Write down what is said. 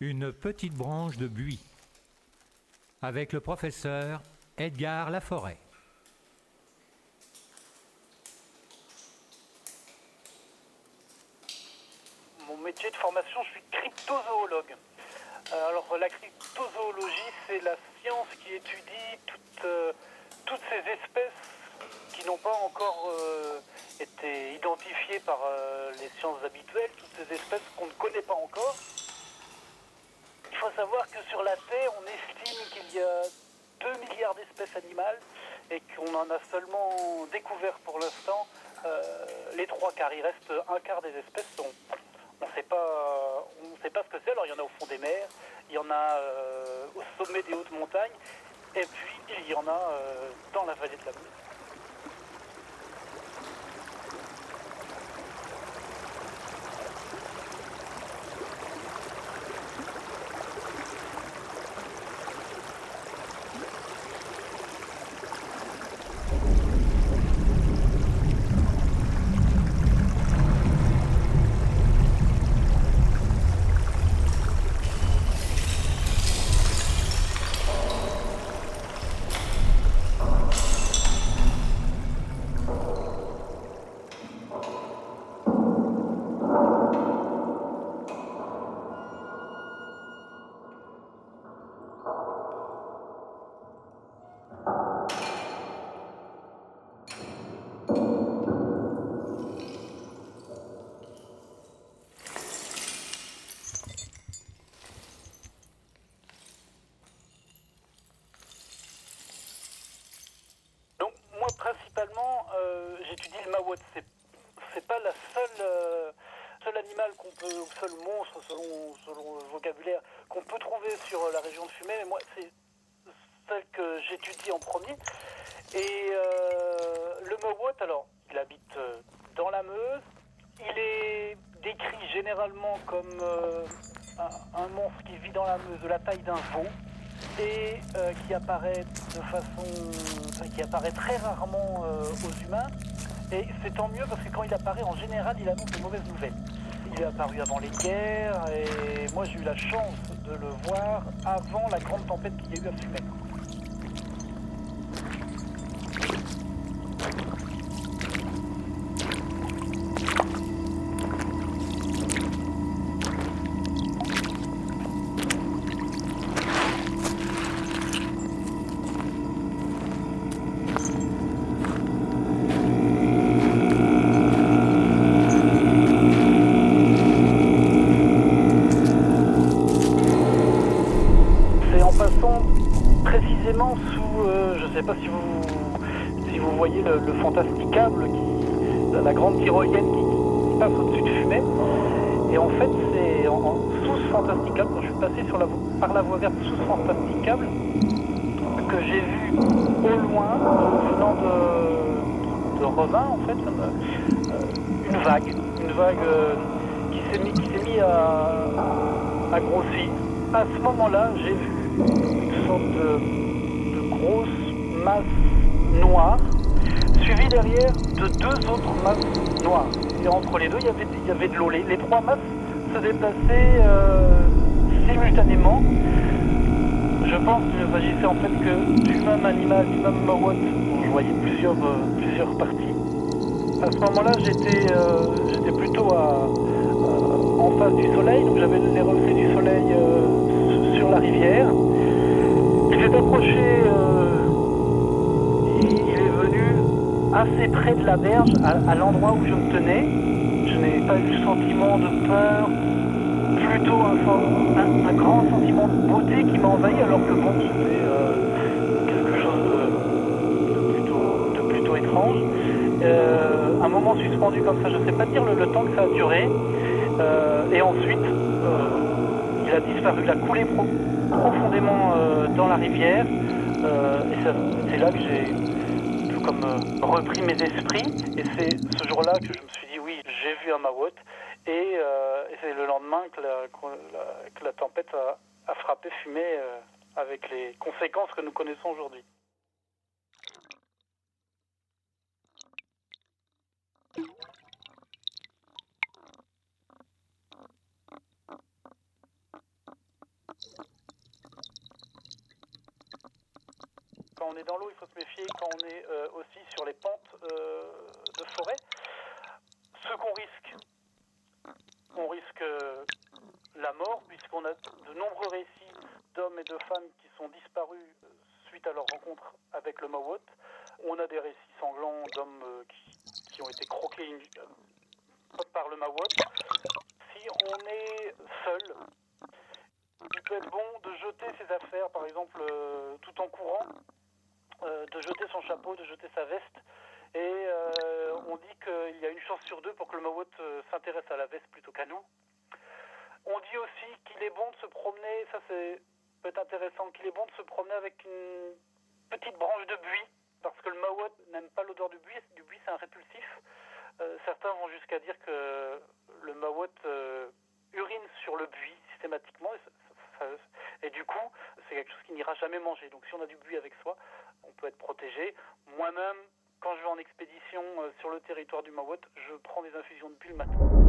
Une petite branche de buis. Avec le professeur Edgar Laforêt. Mon métier de formation, je suis cryptozoologue. Euh, Alors la cryptozoologie, c'est la science qui étudie toutes, euh, toutes ces espèces qui n'ont pas encore euh, été identifiées par les sciences habituelles, toutes ces espèces qu'on ne connaît pas encore. Il faut savoir que sur la Terre, on estime qu'il y a 2 milliards d'espèces animales et qu'on en a seulement découvert pour l'instant les trois quarts. Il reste un quart des espèces. On on ne sait pas, on sait pas ce que c'est. Alors il y en a au fond des mers, il y en a euh, au sommet des hautes montagnes, et puis il y en a euh, dans la vallée de la Meuse. Ou seul monstre selon selon le vocabulaire qu'on peut trouver sur euh, la région de Fumay. Mais moi c'est celle que j'étudie en premier. Et euh, le maouette, alors il habite euh, dans la Meuse. Il est décrit généralement comme un, monstre qui vit dans la Meuse de la taille d'un veau et qui apparaît de façon, qui apparaît très rarement aux humains. Et c'est tant mieux parce que quand il apparaît, en général, il annonce de mauvaises nouvelles. Il est apparu avant les guerres et moi j'ai eu la chance de le voir avant la grande tempête qu'il y a eu à Fumay. Sous, euh, je ne sais pas si vous, si vous voyez le, le fantasticable, qui, la, grande tyrolienne qui, passe au-dessus de Fumay. Et en fait, c'est en, sous ce fantasticable, quand je suis passé sur la, par la voie verte sous ce fantasticable, que j'ai vu au loin, venant de, de Revin, en fait, euh, une vague, une vague euh, qui s'est mis, qui s'est mis à, à grossir. À ce moment-là, j'ai vu une sorte de grosse masse noire, suivie derrière de deux autres masses noires. Et entre les deux, il y avait, de l'eau. Les, trois masses se déplaçaient euh, simultanément. Je pense qu'il ne s'agissait en fait que du même animal, du même maouette. Je voyais plusieurs, euh, plusieurs parties. À ce moment-là, j'étais euh, plutôt à, en face du soleil, donc j'avais les s'est approché, euh, il, est venu assez près de la berge, à, l'endroit où je me tenais. Je n'ai pas eu le sentiment de peur, plutôt un, grand sentiment de beauté qui m'a envahi, alors que bon, c'était euh, quelque chose de, plutôt, étrange. Euh, un moment suspendu comme ça, je ne sais pas dire le, le temps que ça a duré. Et ensuite, il a disparu, il a coulé pro- profondément euh, dans la rivière. Euh, c'est là que j'ai tout comme euh, repris mes esprits. Et c'est ce jour-là que je me suis dit, oui, j'ai vu un maouette. Et, et c'est le lendemain que la, tempête a, frappé Fumé. euh, avec les conséquences que nous connaissons aujourd'hui. On est dans l'eau, il faut se méfier quand on est euh, aussi sur les pentes euh, de forêt. Ce qu'on risque, on risque euh, la mort, puisqu'on a de nombreux récits d'hommes et de femmes qui sont disparus suite à leur rencontre avec le Mawot. On a des récits sanglants d'hommes qui, ont été croqués par le Mawot. Si on est seul, il peut être bon de jeter ses affaires, par exemple, tout en courant, euh, de jeter son chapeau, de jeter sa veste. Et euh, on dit qu'il y a une chance sur deux pour que le Mawot euh, s'intéresse à la veste plutôt qu'à nous. On dit aussi qu'il est bon de se promener, ça c'est peut-être intéressant, qu'il est bon de se promener avec une petite branche de buis, parce que le Mawot n'aime pas l'odeur du buis, du buis c'est un répulsif. Certains vont jusqu'à dire que le Mawot euh, urine sur le buis systématiquement, et, et du coup c'est quelque chose qui n'ira jamais manger. Donc si on a du buis avec soi, on peut être protégé. Moi-même, quand je vais en expédition euh, sur le territoire du Mawot, je prends des infusions de buis le matin.